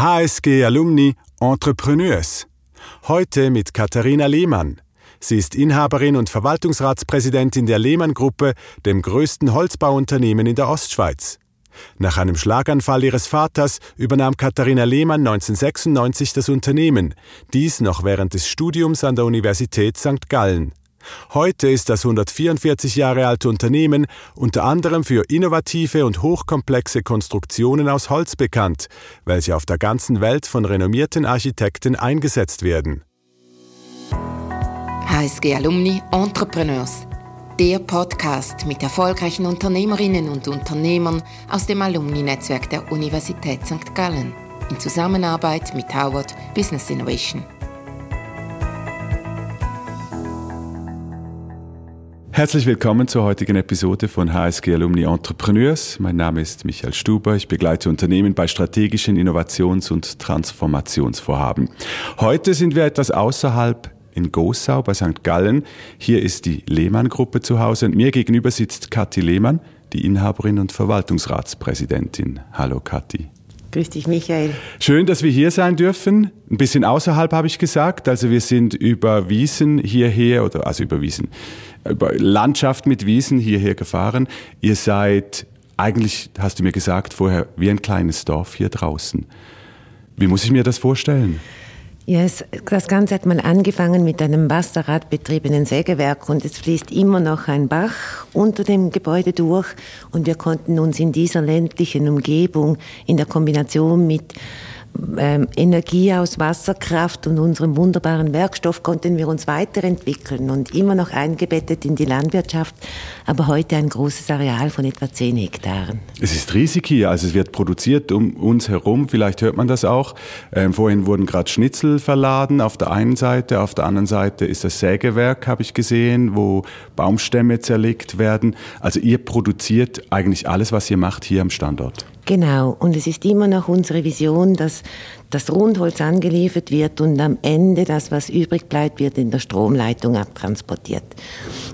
HSG Alumni Entrepreneurs. Heute mit Katharina Lehmann. Sie ist Inhaberin und Verwaltungsratspräsidentin der Lehmann Gruppe, dem größten Holzbauunternehmen in der Ostschweiz. Nach einem Schlaganfall ihres Vaters übernahm Katharina Lehmann 1996 das Unternehmen, dies noch während des Studiums an der Universität St. Gallen. Heute ist das 144 Jahre alte Unternehmen unter anderem für innovative und hochkomplexe Konstruktionen aus Holz bekannt, welche auf der ganzen Welt von renommierten Architekten eingesetzt werden. HSG Alumni Entrepreneurs, der Podcast mit erfolgreichen Unternehmerinnen und Unternehmern aus dem Alumni-Netzwerk der Universität St. Gallen in Zusammenarbeit mit Howard Business Innovation. Herzlich willkommen zur heutigen Episode von HSG Alumni Entrepreneurs. Mein Name ist Michael Stuber. Ich begleite Unternehmen bei strategischen Innovations- und Transformationsvorhaben. Heute sind wir etwas außerhalb in Gossau bei St. Gallen. Hier ist die Lehmann-Gruppe zu Hause und mir gegenüber sitzt Kathi Lehmann, die Inhaberin und Verwaltungsratspräsidentin. Hallo Kathi. Grüß dich, Michael. Schön, dass wir hier sein dürfen. Ein bisschen außerhalb habe ich gesagt. Also wir sind über Wiesen hierher, oder also über Wiesen, über Landschaft mit Wiesen hierher gefahren. Ihr seid eigentlich, hast du mir gesagt vorher, wie ein kleines Dorf hier draußen. Wie muss ich mir das vorstellen? Ja, es, das Ganze hat mal angefangen mit einem wasserradbetriebenen Sägewerk und es fließt immer noch ein Bach unter dem Gebäude durch und wir konnten uns in dieser ländlichen Umgebung in der Kombination mit Energie aus Wasserkraft und unserem wunderbaren Werkstoff konnten wir uns weiterentwickeln und immer noch eingebettet in die Landwirtschaft, aber heute ein großes Areal von etwa 10 Hektaren. Es ist riesig hier, also es wird produziert um uns herum, vielleicht hört man das auch. Ähm, vorhin wurden gerade Schnitzel verladen auf der einen Seite, auf der anderen Seite ist das Sägewerk, habe ich gesehen, wo Baumstämme zerlegt werden. Also ihr produziert eigentlich alles, was ihr macht hier am Standort. Genau, und es ist immer noch unsere Vision, dass das Rundholz angeliefert wird und am Ende das, was übrig bleibt, wird in der Stromleitung abtransportiert.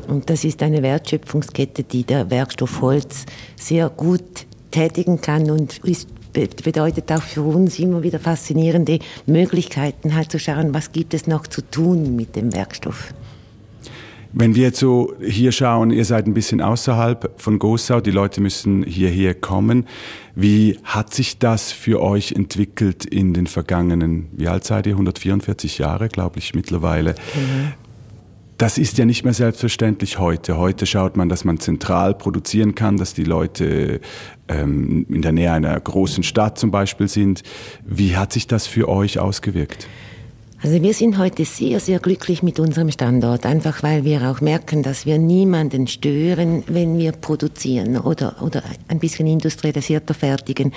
Und das ist eine Wertschöpfungskette, die der Werkstoff Holz sehr gut tätigen kann und ist bedeutet auch für uns immer wieder faszinierende Möglichkeiten, halt zu schauen, was gibt es noch zu tun mit dem Werkstoff. Wenn wir jetzt so hier schauen, ihr seid ein bisschen außerhalb von Gossau, die Leute müssen hierher kommen. Wie hat sich das für euch entwickelt in den vergangenen, wie alt seid ihr? 144 Jahre, glaube ich, mittlerweile. Mhm. Das ist ja nicht mehr selbstverständlich heute. Heute schaut man, dass man zentral produzieren kann, dass die Leute ähm, in der Nähe einer großen Stadt zum Beispiel sind. Wie hat sich das für euch ausgewirkt? Also wir sind heute sehr, sehr glücklich mit unserem Standort, einfach weil wir auch merken, dass wir niemanden stören, wenn wir produzieren oder, oder ein bisschen industrialisierter fertigen.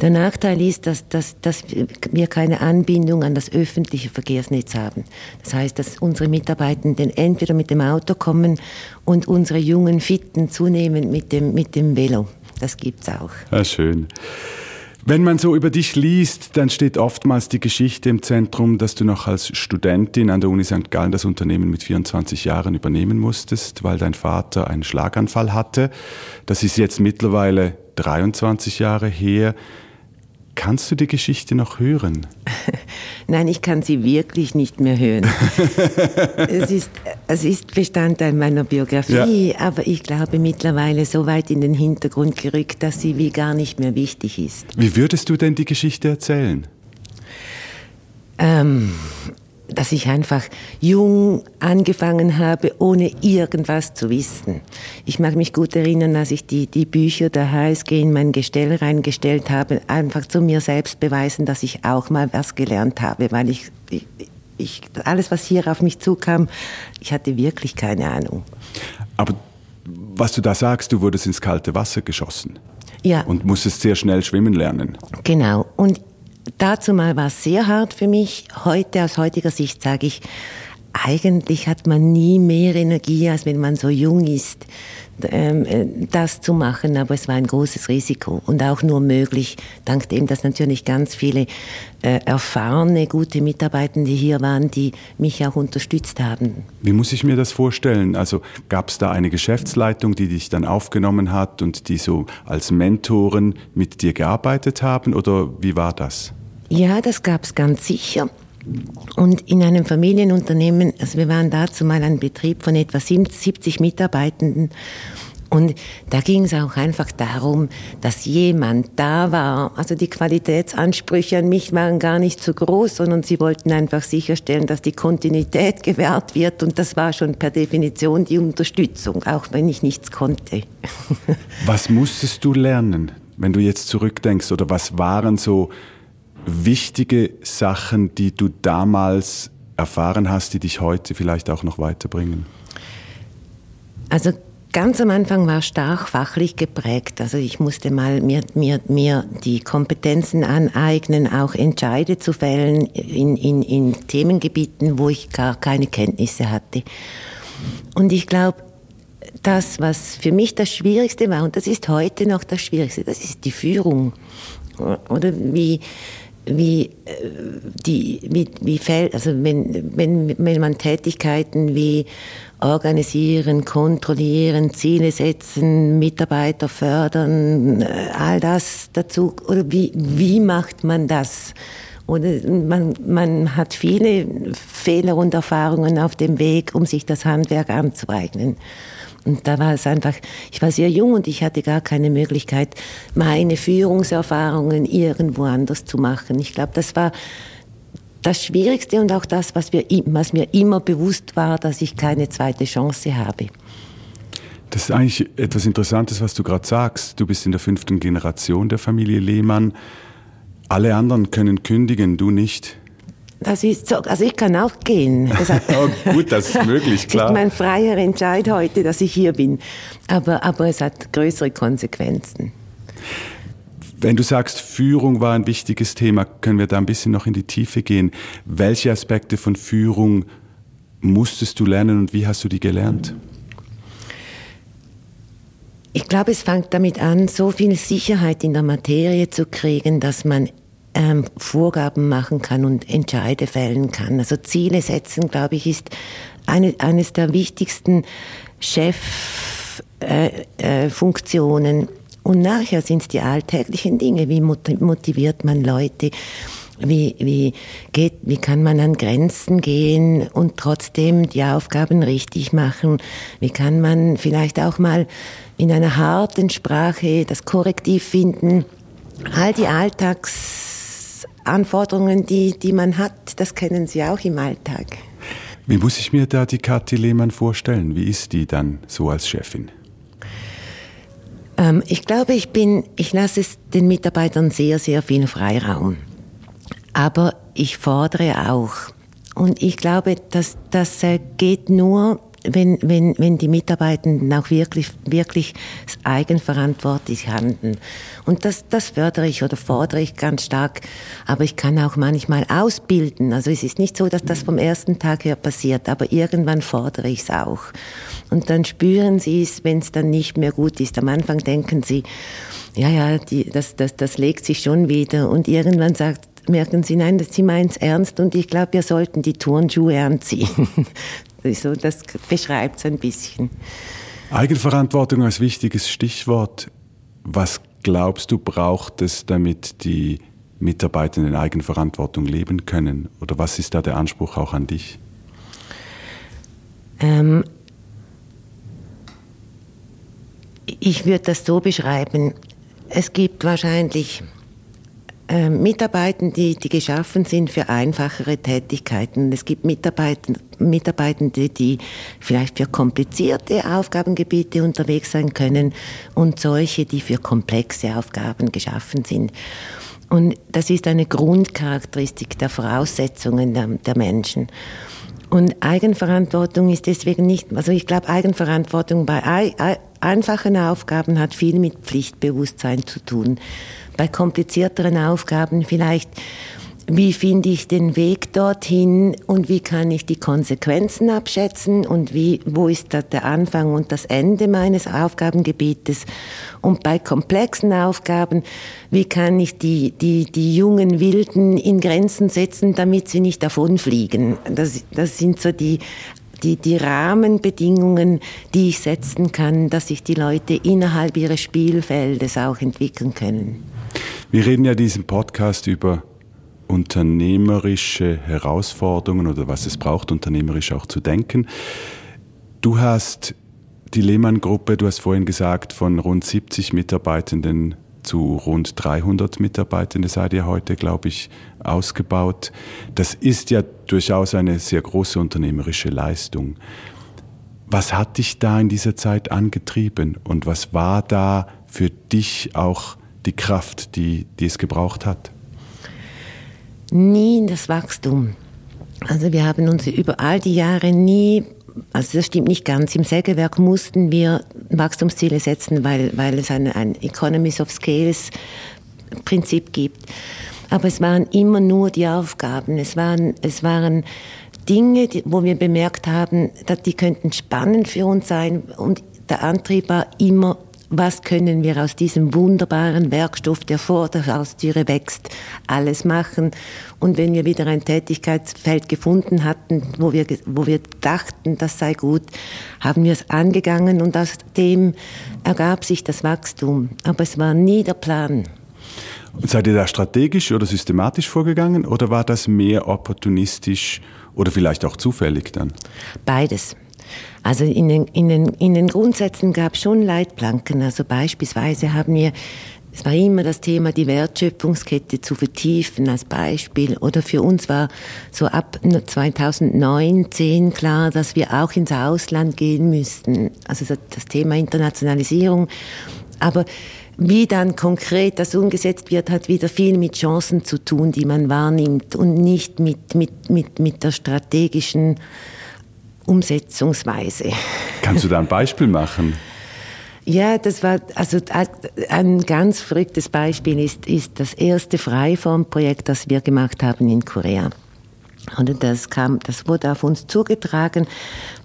Der Nachteil ist, dass, dass, dass wir keine Anbindung an das öffentliche Verkehrsnetz haben. Das heißt, dass unsere Mitarbeitenden entweder mit dem Auto kommen und unsere jungen Fitten zunehmend mit dem, mit dem Velo. Das gibt's auch. Ja, schön. Wenn man so über dich liest, dann steht oftmals die Geschichte im Zentrum, dass du noch als Studentin an der Uni St. Gallen das Unternehmen mit 24 Jahren übernehmen musstest, weil dein Vater einen Schlaganfall hatte. Das ist jetzt mittlerweile 23 Jahre her. Kannst du die Geschichte noch hören? Nein, ich kann sie wirklich nicht mehr hören. es, ist, es ist Bestandteil meiner Biografie, ja. aber ich glaube mittlerweile so weit in den Hintergrund gerückt, dass sie wie gar nicht mehr wichtig ist. Wie würdest du denn die Geschichte erzählen? Ähm, dass ich einfach jung angefangen habe, ohne irgendwas zu wissen. Ich mag mich gut erinnern, als ich die, die Bücher der HSG in mein Gestell reingestellt habe, einfach zu mir selbst beweisen, dass ich auch mal was gelernt habe, weil ich, ich, ich alles, was hier auf mich zukam, ich hatte wirklich keine Ahnung. Aber was du da sagst, du wurdest ins kalte Wasser geschossen. Ja. Und musstest sehr schnell schwimmen lernen. Genau. Und Dazu mal war es sehr hart für mich. Heute, aus heutiger Sicht sage ich, eigentlich hat man nie mehr Energie, als wenn man so jung ist, ähm, äh, das zu machen. Aber es war ein großes Risiko und auch nur möglich, dank dem, dass natürlich ganz viele äh, erfahrene, gute Mitarbeitende hier waren, die mich auch unterstützt haben. Wie muss ich mir das vorstellen? Also gab es da eine Geschäftsleitung, die dich dann aufgenommen hat und die so als Mentoren mit dir gearbeitet haben oder wie war das? Ja, das gab es ganz sicher. Und in einem Familienunternehmen, also wir waren dazu mal ein Betrieb von etwa 70 Mitarbeitenden und da ging es auch einfach darum, dass jemand da war. Also die Qualitätsansprüche an mich waren gar nicht so groß, sondern sie wollten einfach sicherstellen, dass die Kontinuität gewährt wird. Und das war schon per Definition die Unterstützung, auch wenn ich nichts konnte. Was musstest du lernen, wenn du jetzt zurückdenkst? Oder was waren so wichtige Sachen, die du damals erfahren hast, die dich heute vielleicht auch noch weiterbringen? Also Ganz am Anfang war stark fachlich geprägt. Also ich musste mal mir, mir, mir die Kompetenzen aneignen, auch Entscheide zu fällen in, in, in Themengebieten, wo ich gar keine Kenntnisse hatte. Und ich glaube, das, was für mich das Schwierigste war, und das ist heute noch das Schwierigste, das ist die Führung. Oder wie, wie äh, die wie, wie fällt also wenn, wenn, wenn man Tätigkeiten wie organisieren, kontrollieren, Ziele setzen, Mitarbeiter fördern, äh, all das dazu oder wie wie macht man das? Oder man, man hat viele Fehler und Erfahrungen auf dem Weg, um sich das Handwerk anzueignen. Und da war es einfach, ich war sehr jung und ich hatte gar keine Möglichkeit, meine Führungserfahrungen irgendwo anders zu machen. Ich glaube, das war das Schwierigste und auch das, was, wir, was mir immer bewusst war, dass ich keine zweite Chance habe. Das ist eigentlich etwas Interessantes, was du gerade sagst. Du bist in der fünften Generation der Familie Lehmann. Alle anderen können kündigen, du nicht. Das ist so, also ich kann auch gehen. Das hat, oh, gut, das ist möglich, klar. Das ist mein freier Entscheid heute, dass ich hier bin. Aber, aber es hat größere Konsequenzen. Wenn du sagst, Führung war ein wichtiges Thema, können wir da ein bisschen noch in die Tiefe gehen. Welche Aspekte von Führung musstest du lernen und wie hast du die gelernt? Ich glaube, es fängt damit an, so viel Sicherheit in der Materie zu kriegen, dass man ähm, Vorgaben machen kann und Entscheide fällen kann. Also Ziele setzen, glaube ich, ist eine, eines der wichtigsten Cheffunktionen. Äh, äh, und nachher sind es die alltäglichen Dinge. Wie motiviert man Leute? Wie, wie, geht, wie kann man an Grenzen gehen und trotzdem die Aufgaben richtig machen? Wie kann man vielleicht auch mal in einer harten Sprache das Korrektiv finden? All die Alltags Anforderungen, die, die man hat, das kennen Sie auch im Alltag. Wie muss ich mir da die Kathi Lehmann vorstellen? Wie ist die dann so als Chefin? Ähm, ich glaube, ich bin, ich lasse es den Mitarbeitern sehr, sehr viel Freiraum. Aber ich fordere auch. Und ich glaube, dass das äh, geht nur, wenn, wenn, wenn die Mitarbeitenden auch wirklich, wirklich eigenverantwortlich handeln. Und das, das fördere ich oder fordere ich ganz stark. Aber ich kann auch manchmal ausbilden. Also es ist nicht so, dass das vom ersten Tag her passiert, aber irgendwann fordere ich es auch. Und dann spüren sie es, wenn es dann nicht mehr gut ist. Am Anfang denken sie, ja, ja, die, das, das, das legt sich schon wieder. Und irgendwann sagt, merken sie, nein, sie meint es ernst und ich glaube, wir sollten die Turnschuhe anziehen. So, das beschreibt es ein bisschen. Eigenverantwortung als wichtiges Stichwort. Was glaubst du, braucht es, damit die Mitarbeitenden Eigenverantwortung leben können? Oder was ist da der Anspruch auch an dich? Ähm, ich würde das so beschreiben. Es gibt wahrscheinlich Mitarbeitende, die, die geschaffen sind für einfachere Tätigkeiten. Es gibt Mitarbeitende, Mitarbeitende, die vielleicht für komplizierte Aufgabengebiete unterwegs sein können und solche, die für komplexe Aufgaben geschaffen sind. Und das ist eine Grundcharakteristik der Voraussetzungen der, der Menschen. Und Eigenverantwortung ist deswegen nicht, also ich glaube, Eigenverantwortung bei einfachen Aufgaben hat viel mit Pflichtbewusstsein zu tun bei komplizierteren Aufgaben vielleicht, wie finde ich den Weg dorthin und wie kann ich die Konsequenzen abschätzen und wie, wo ist da der Anfang und das Ende meines Aufgabengebietes. Und bei komplexen Aufgaben, wie kann ich die, die, die jungen Wilden in Grenzen setzen, damit sie nicht davonfliegen. Das, das sind so die die, die Rahmenbedingungen, die ich setzen kann, dass sich die Leute innerhalb ihres Spielfeldes auch entwickeln können. Wir reden ja in diesem Podcast über unternehmerische Herausforderungen oder was es braucht, unternehmerisch auch zu denken. Du hast die Lehmann-Gruppe, du hast vorhin gesagt, von rund 70 Mitarbeitenden zu rund 300 Mitarbeitenden seid ihr heute, glaube ich, ausgebaut. Das ist ja durchaus eine sehr große unternehmerische Leistung. Was hat dich da in dieser Zeit angetrieben und was war da für dich auch die Kraft, die, die es gebraucht hat? Nie das Wachstum. Also wir haben uns über all die Jahre nie also das stimmt nicht ganz. Im Sägewerk mussten wir Wachstumsziele setzen, weil, weil es ein, ein Economies of Scales Prinzip gibt. Aber es waren immer nur die Aufgaben. Es waren, es waren Dinge, die, wo wir bemerkt haben, dass die könnten spannend für uns sein. Und der Antrieb war immer was können wir aus diesem wunderbaren Werkstoff, der vor der Haustüre wächst, alles machen. Und wenn wir wieder ein Tätigkeitsfeld gefunden hatten, wo wir, wo wir dachten, das sei gut, haben wir es angegangen und aus dem ergab sich das Wachstum. Aber es war nie der Plan. Und seid ihr da strategisch oder systematisch vorgegangen oder war das mehr opportunistisch oder vielleicht auch zufällig dann? Beides. Also in den, in den, in den Grundsätzen gab es schon Leitplanken. Also beispielsweise haben wir es war immer das Thema, die Wertschöpfungskette zu vertiefen als Beispiel. Oder für uns war so ab 2009, klar, dass wir auch ins Ausland gehen müssten. Also das Thema Internationalisierung. Aber wie dann konkret das umgesetzt wird, hat wieder viel mit Chancen zu tun, die man wahrnimmt und nicht mit, mit, mit, mit der strategischen Umsetzungsweise. Kannst du da ein Beispiel machen? Ja, das war also ein ganz verrücktes Beispiel ist, ist das erste Freiformprojekt, das wir gemacht haben in Korea. Und das kam, das wurde auf uns zugetragen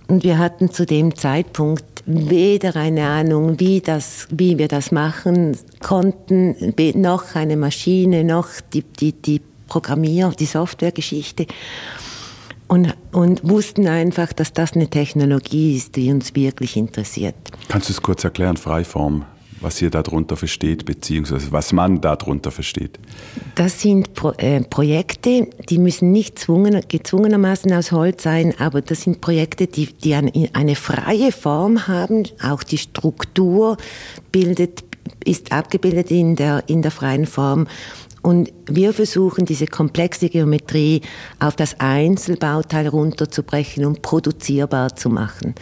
und wir hatten zu dem Zeitpunkt weder eine Ahnung, wie das, wie wir das machen konnten, noch eine Maschine, noch die, die, die Programmier, die Softwaregeschichte und, und wussten einfach, dass das eine Technologie ist, die uns wirklich interessiert. Kannst du es kurz erklären, Freiform? was ihr darunter versteht, beziehungsweise was man darunter versteht? Das sind Pro äh, Projekte, die müssen nicht zwungen, gezwungenermaßen aus Holz sein, aber das sind Projekte, die, die eine, eine freie Form haben. Auch die Struktur bildet, ist abgebildet in der, in der freien Form. Und wir versuchen, diese komplexe Geometrie auf das Einzelbauteil runterzubrechen und produzierbar zu machen.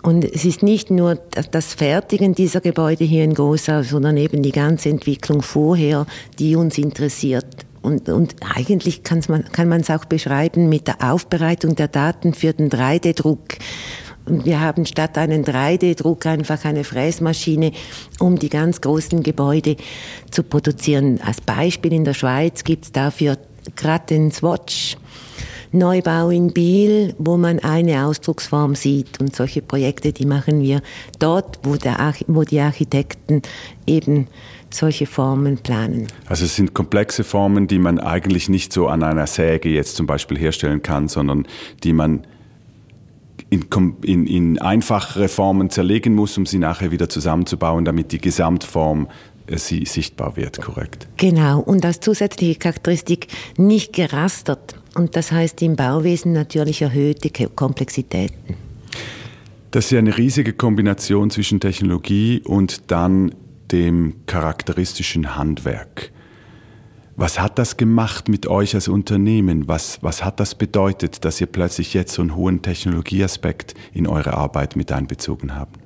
Und es ist nicht nur das Fertigen dieser Gebäude hier in Gosau, sondern eben die ganze Entwicklung vorher, die uns interessiert. Und, und eigentlich man, kann man es auch beschreiben mit der Aufbereitung der Daten für den 3D-Druck. Wir haben statt einen 3D-Druck einfach eine Fräsmaschine, um die ganz großen Gebäude zu produzieren. Als Beispiel in der Schweiz gibt es dafür gerade den Swatch. Neubau in Biel, wo man eine Ausdrucksform sieht. Und solche Projekte, die machen wir dort, wo, der, wo die Architekten eben solche Formen planen. Also es sind komplexe Formen, die man eigentlich nicht so an einer Säge jetzt zum Beispiel herstellen kann, sondern die man in, in, in einfachere Formen zerlegen muss, um sie nachher wieder zusammenzubauen, damit die Gesamtform äh, sie sichtbar wird, korrekt. Genau, und als zusätzliche Charakteristik nicht gerastert. Und das heißt im Bauwesen natürlich erhöhte Komplexitäten. Das ist ja eine riesige Kombination zwischen Technologie und dann dem charakteristischen Handwerk. Was hat das gemacht mit euch als Unternehmen? Was, was hat das bedeutet, dass ihr plötzlich jetzt so einen hohen Technologieaspekt in eure Arbeit mit einbezogen habt?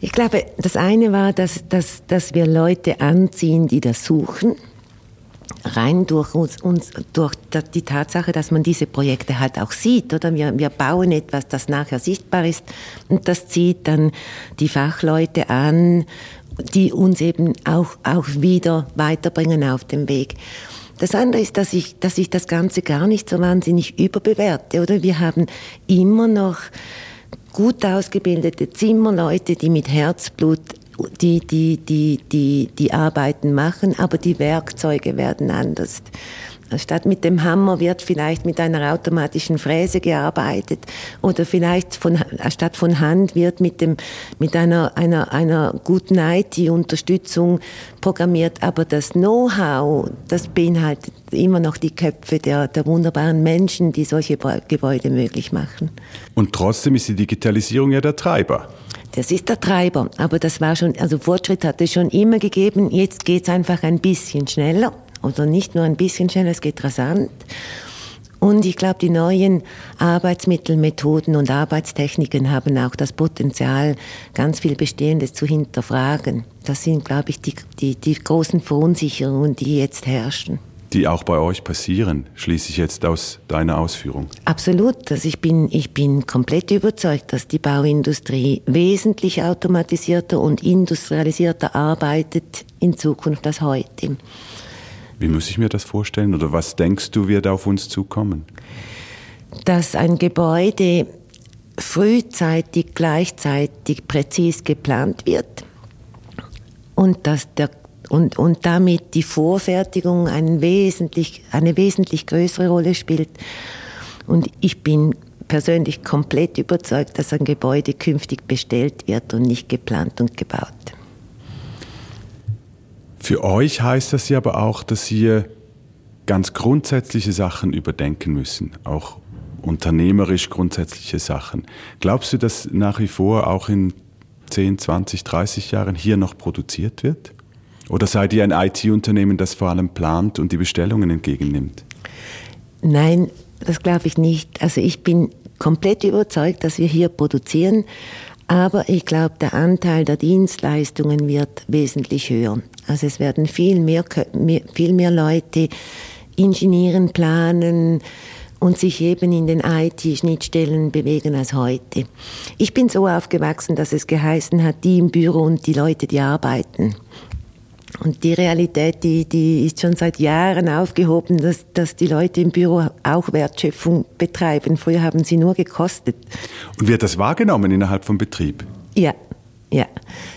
Ich glaube, das eine war, dass, dass, dass wir Leute anziehen, die das suchen. Rein durch uns, uns, durch die Tatsache, dass man diese Projekte halt auch sieht, oder? Wir, wir bauen etwas, das nachher sichtbar ist, und das zieht dann die Fachleute an die uns eben auch, auch wieder weiterbringen auf dem Weg. Das andere ist, dass ich, dass ich das Ganze gar nicht so wahnsinnig überbewerte, oder? Wir haben immer noch gut ausgebildete Zimmerleute, die mit Herzblut die, die, die, die, die Arbeiten machen, aber die Werkzeuge werden anders. Statt mit dem Hammer wird vielleicht mit einer automatischen Fräse gearbeitet oder vielleicht von, statt von Hand wird mit, dem, mit einer, einer, einer guten IT-Unterstützung programmiert. Aber das Know-how, das beinhaltet immer noch die Köpfe der, der wunderbaren Menschen, die solche Gebäude möglich machen. Und trotzdem ist die Digitalisierung ja der Treiber. Das ist der Treiber. Aber das war schon, also Fortschritt hat es schon immer gegeben. Jetzt geht es einfach ein bisschen schneller. Oder nicht nur ein bisschen schneller, es geht rasant. Und ich glaube, die neuen Arbeitsmittel, Methoden und Arbeitstechniken haben auch das Potenzial, ganz viel Bestehendes zu hinterfragen. Das sind, glaube ich, die, die, die großen Verunsicherungen, die jetzt herrschen die auch bei euch passieren, schließe ich jetzt aus deiner Ausführung. Absolut. Also ich, bin, ich bin komplett überzeugt, dass die Bauindustrie wesentlich automatisierter und industrialisierter arbeitet in Zukunft als heute. Wie muss ich mir das vorstellen oder was denkst du, wird auf uns zukommen? Dass ein Gebäude frühzeitig, gleichzeitig präzis geplant wird und dass der und, und damit die Vorfertigung eine wesentlich, eine wesentlich größere Rolle spielt. Und ich bin persönlich komplett überzeugt, dass ein Gebäude künftig bestellt wird und nicht geplant und gebaut. Für euch heißt das ja aber auch, dass ihr ganz grundsätzliche Sachen überdenken müssen, auch unternehmerisch grundsätzliche Sachen. Glaubst du, dass nach wie vor auch in 10, 20, 30 Jahren hier noch produziert wird? Oder seid ihr ein IT-Unternehmen, das vor allem plant und die Bestellungen entgegennimmt? Nein, das glaube ich nicht. Also ich bin komplett überzeugt, dass wir hier produzieren, aber ich glaube, der Anteil der Dienstleistungen wird wesentlich höher. Also es werden viel mehr, viel mehr Leute ingenieren, planen, und sich eben in den IT-Schnittstellen bewegen als heute. Ich bin so aufgewachsen, dass es geheißen hat, die im Büro und die Leute, die arbeiten. Und die Realität, die, die ist schon seit Jahren aufgehoben, dass, dass die Leute im Büro auch Wertschöpfung betreiben. Früher haben sie nur gekostet. Und wird das wahrgenommen innerhalb vom Betrieb? Ja, ja.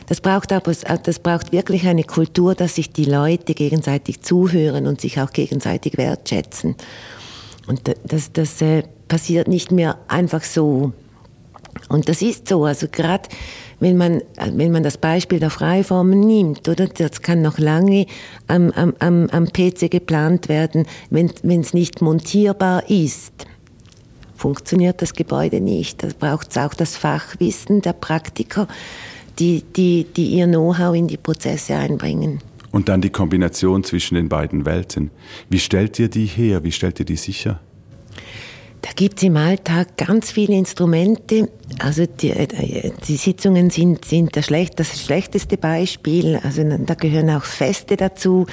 Das braucht aber, das braucht wirklich eine Kultur, dass sich die Leute gegenseitig zuhören und sich auch gegenseitig wertschätzen. Und das, das äh, passiert nicht mehr einfach so. Und das ist so. Also gerade wenn man, wenn man das Beispiel der Freiformen nimmt, oder das kann noch lange am, am, am PC geplant werden, wenn es nicht montierbar ist funktioniert das Gebäude nicht. Da braucht es auch das Fachwissen der Praktiker, die, die, die ihr Know-how in die Prozesse einbringen. Und dann die Kombination zwischen den beiden Welten. Wie stellt ihr die her? Wie stellt ihr die sicher? Da gibt es im Alltag ganz viele Instrumente. Also die, äh, die Sitzungen sind, sind das, schlecht, das schlechteste Beispiel. Also da gehören auch Feste dazu.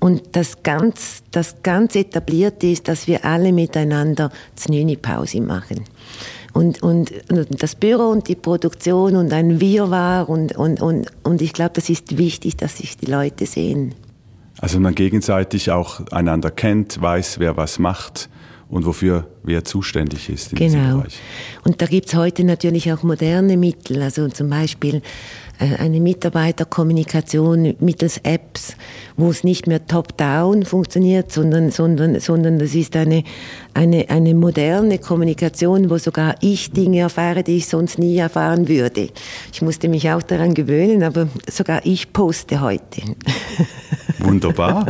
Und das ganz, das ganz etablierte ist, dass wir alle miteinander Znüni-Pause machen. Und, und, und das Büro und die Produktion und ein Wirrwarr und, und, und, und ich glaube, das ist wichtig, dass sich die Leute sehen. Also man gegenseitig auch einander kennt, weiß, wer was macht und wofür wer zuständig ist in genau. diesem Bereich. Und da gibt es heute natürlich auch moderne Mittel, also zum Beispiel äh, eine Mitarbeiterkommunikation mittels Apps, wo es nicht mehr top-down funktioniert, sondern, sondern, sondern das ist eine, eine, eine moderne Kommunikation, wo sogar ich Dinge erfahre, die ich sonst nie erfahren würde. Ich musste mich auch daran gewöhnen, aber sogar ich poste heute. Wunderbar.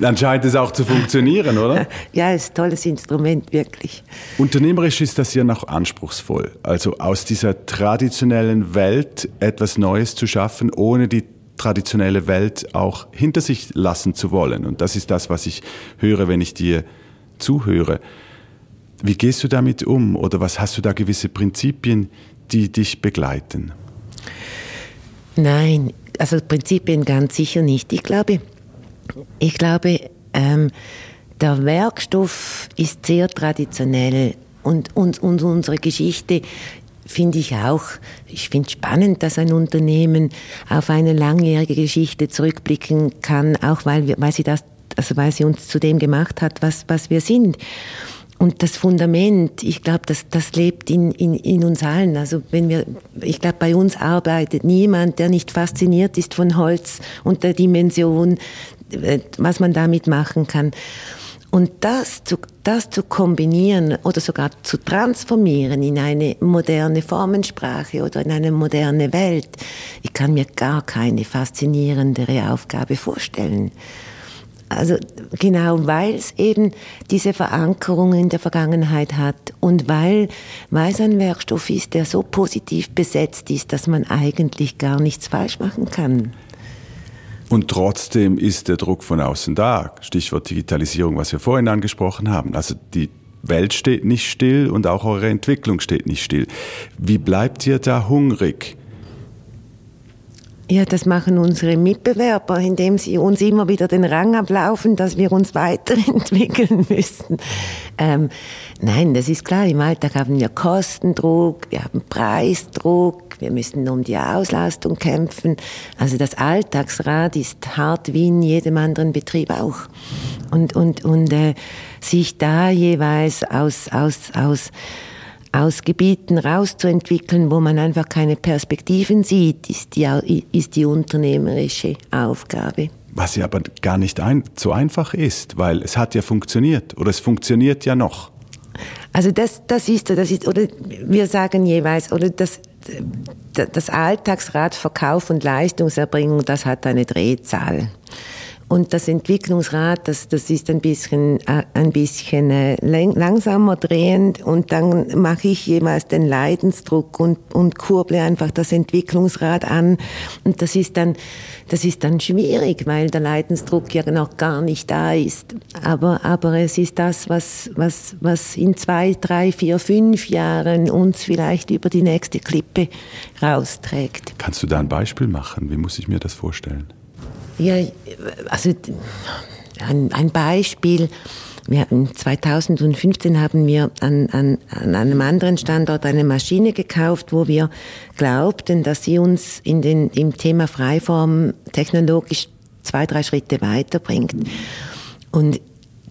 Dann scheint es auch zu funktionieren, oder? Ja, ist ein tolles Instrument, wirklich. Unternehmerisch ist das ja noch anspruchsvoll. Also aus dieser traditionellen Welt etwas Neues zu schaffen, ohne die traditionelle Welt auch hinter sich lassen zu wollen. Und das ist das, was ich höre, wenn ich dir zuhöre. Wie gehst du damit um? Oder was hast du da gewisse Prinzipien, die dich begleiten? Nein, also Prinzipien ganz sicher nicht. Ich glaube, ich glaube, ähm, der Werkstoff ist sehr traditionell und, und, und unsere Geschichte finde ich auch, ich finde spannend, dass ein Unternehmen auf eine langjährige Geschichte zurückblicken kann, auch weil, wir, weil sie das, also weil sie uns zu dem gemacht hat, was, was wir sind. Und das Fundament, ich glaube, das, das lebt in, in, in uns allen. Also wenn wir, ich glaube, bei uns arbeitet niemand, der nicht fasziniert ist von Holz und der Dimension, was man damit machen kann. Und das zu, das zu kombinieren oder sogar zu transformieren in eine moderne Formensprache oder in eine moderne Welt, ich kann mir gar keine faszinierendere Aufgabe vorstellen. Also genau, weil es eben diese Verankerung in der Vergangenheit hat und weil, weil es ein Werkstoff ist, der so positiv besetzt ist, dass man eigentlich gar nichts falsch machen kann. Und trotzdem ist der Druck von außen da. Stichwort Digitalisierung, was wir vorhin angesprochen haben. Also die Welt steht nicht still und auch eure Entwicklung steht nicht still. Wie bleibt ihr da hungrig? Ja, das machen unsere Mitbewerber, indem sie uns immer wieder den Rang ablaufen, dass wir uns weiterentwickeln müssen. Ähm, nein, das ist klar. Im Alltag haben wir Kostendruck, wir haben Preisdruck, wir müssen um die Auslastung kämpfen. Also das Alltagsrad ist hart wie in jedem anderen Betrieb auch. Und, und, und äh, sich da jeweils aus, aus, aus aus Gebieten rauszuentwickeln, wo man einfach keine Perspektiven sieht, ist die, ist die unternehmerische Aufgabe. Was ja aber gar nicht ein, so einfach ist, weil es hat ja funktioniert oder es funktioniert ja noch. Also das, das ist, das ist, oder wir sagen jeweils, oder das, das Alltagsrad Verkauf und Leistungserbringung, das hat eine Drehzahl. Und das Entwicklungsrad, das, das ist ein bisschen, äh, ein bisschen äh, langsamer drehend und dann mache ich jemals den Leidensdruck und, und kurble einfach das Entwicklungsrad an. Und das ist dann, das ist dann schwierig, weil der Leidensdruck ja noch gar nicht da ist. Aber, aber es ist das, was, was, was in zwei, drei, vier, fünf Jahren uns vielleicht über die nächste Klippe rausträgt. Kannst du da ein Beispiel machen? Wie muss ich mir das vorstellen? Ja, also ein, ein Beispiel. Wir hatten 2015 haben wir an, an, an einem anderen Standort eine Maschine gekauft, wo wir glaubten, dass sie uns in den, im Thema Freiform technologisch zwei, drei Schritte weiterbringt. Und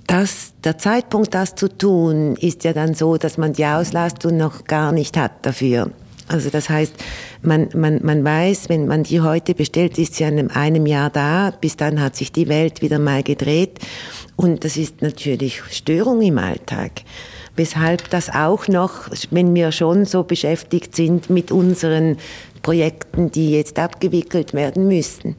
das, der Zeitpunkt, das zu tun, ist ja dann so, dass man die Auslastung noch gar nicht hat dafür. Also das heißt, man, man, man weiß, wenn man die heute bestellt, ist sie in einem Jahr da. Bis dann hat sich die Welt wieder mal gedreht. Und das ist natürlich Störung im Alltag. Weshalb das auch noch, wenn wir schon so beschäftigt sind mit unseren Projekten, die jetzt abgewickelt werden müssen.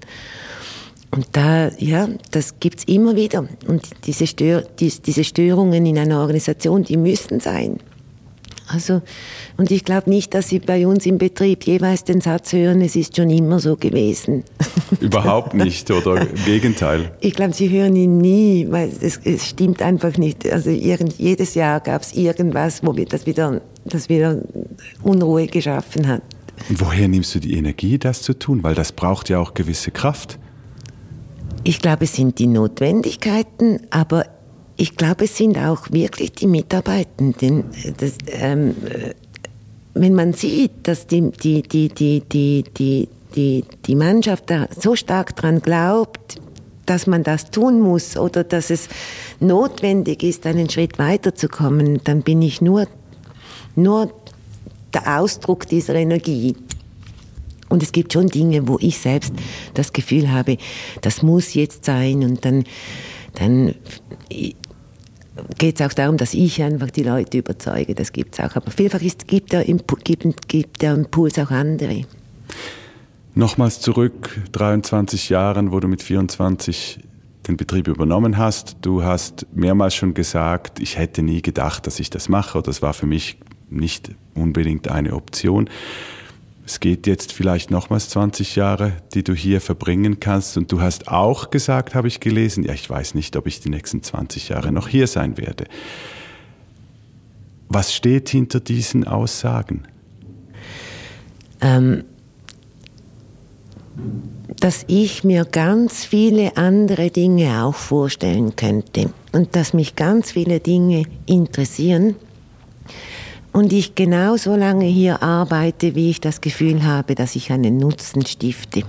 Und da, ja, das gibt's immer wieder. Und diese, Stör, diese Störungen in einer Organisation, die müssen sein. Also, und ich glaube nicht, dass Sie bei uns im Betrieb jeweils den Satz hören, es ist schon immer so gewesen. Überhaupt nicht, oder im Gegenteil? Ich glaube, Sie hören ihn nie, weil es, es stimmt einfach nicht. Also irgend, jedes Jahr gab es irgendwas, wo wir das wieder, das wieder Unruhe geschaffen hat. Und woher nimmst du die Energie, das zu tun? Weil das braucht ja auch gewisse Kraft. Ich glaube, es sind die Notwendigkeiten, aber ich glaube, es sind auch wirklich die Mitarbeitenden. Das, ähm, wenn man sieht, dass die, die, die, die, die, die, die, die Mannschaft da so stark daran glaubt, dass man das tun muss oder dass es notwendig ist, einen Schritt weiterzukommen, dann bin ich nur, nur der Ausdruck dieser Energie. Und es gibt schon Dinge, wo ich selbst das Gefühl habe, das muss jetzt sein und dann, dann geht es auch darum, dass ich einfach die Leute überzeuge. Das gibt es auch. Aber vielfach ist, gibt, der gibt, gibt der Impuls auch andere. Nochmals zurück, 23 Jahren, wo du mit 24 den Betrieb übernommen hast. Du hast mehrmals schon gesagt, ich hätte nie gedacht, dass ich das mache. Das war für mich nicht unbedingt eine Option es geht jetzt vielleicht nochmals 20 Jahre, die du hier verbringen kannst. Und du hast auch gesagt, habe ich gelesen, ja, ich weiß nicht, ob ich die nächsten 20 Jahre noch hier sein werde. Was steht hinter diesen Aussagen? Ähm, dass ich mir ganz viele andere Dinge auch vorstellen könnte und dass mich ganz viele Dinge interessieren und ich genau so lange hier arbeite, wie ich das Gefühl habe, dass ich einen Nutzen stifte.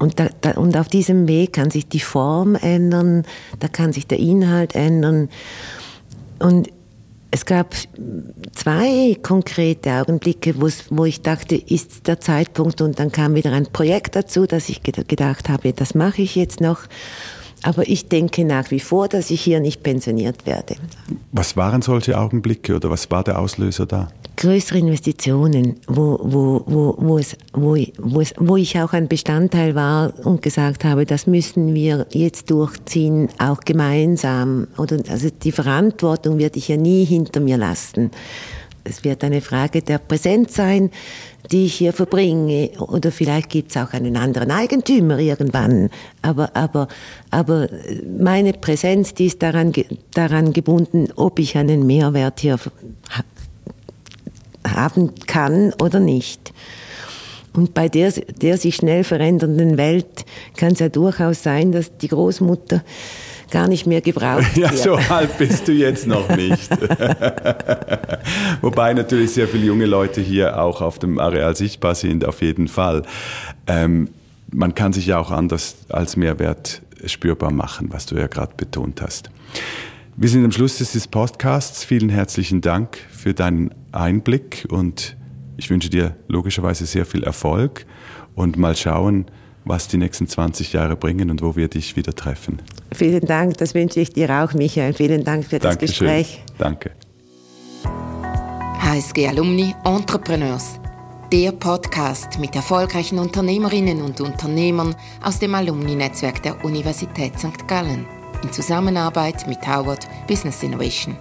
Und, da, da, und auf diesem Weg kann sich die Form ändern, da kann sich der Inhalt ändern. Und es gab zwei konkrete Augenblicke, wo ich dachte, ist der Zeitpunkt und dann kam wieder ein Projekt dazu, dass ich gedacht habe, das mache ich jetzt noch. Aber ich denke nach wie vor, dass ich hier nicht pensioniert werde. Was waren solche Augenblicke oder was war der Auslöser da? Größere Investitionen, wo, wo, wo, wo, es, wo, wo, es, wo ich auch ein Bestandteil war und gesagt habe, das müssen wir jetzt durchziehen, auch gemeinsam. Oder, also die Verantwortung werde ich ja nie hinter mir lassen. Es wird eine Frage der Präsenz sein, die ich hier verbringe. Oder vielleicht gibt es auch einen anderen Eigentümer irgendwann. Aber, aber, aber meine Präsenz, die ist daran, daran gebunden, ob ich einen Mehrwert hier haben kann oder nicht. Und bei der, der sich schnell verändernden Welt kann es ja durchaus sein, dass die Großmutter gar nicht mehr gebraucht wird. Ja, so alt bist du jetzt noch nicht. Wobei natürlich sehr viele junge Leute hier auch auf dem Areal sichtbar sind, auf jeden Fall. Ähm, man kann sich ja auch anders als Mehrwert spürbar machen, was du ja gerade betont hast. Wir sind am Schluss dieses Podcasts. Vielen herzlichen Dank für deinen Einblick und ich wünsche dir logischerweise sehr viel Erfolg und mal schauen, was die nächsten 20 Jahre bringen und wo wir dich wieder treffen. Vielen Dank, das wünsche ich dir auch, Michael. Vielen Dank für das Dankeschön. Gespräch. Danke. HSG Alumni Entrepreneurs, der Podcast mit erfolgreichen Unternehmerinnen und Unternehmern aus dem Alumni-Netzwerk der Universität St. Gallen in Zusammenarbeit mit Howard Business Innovation.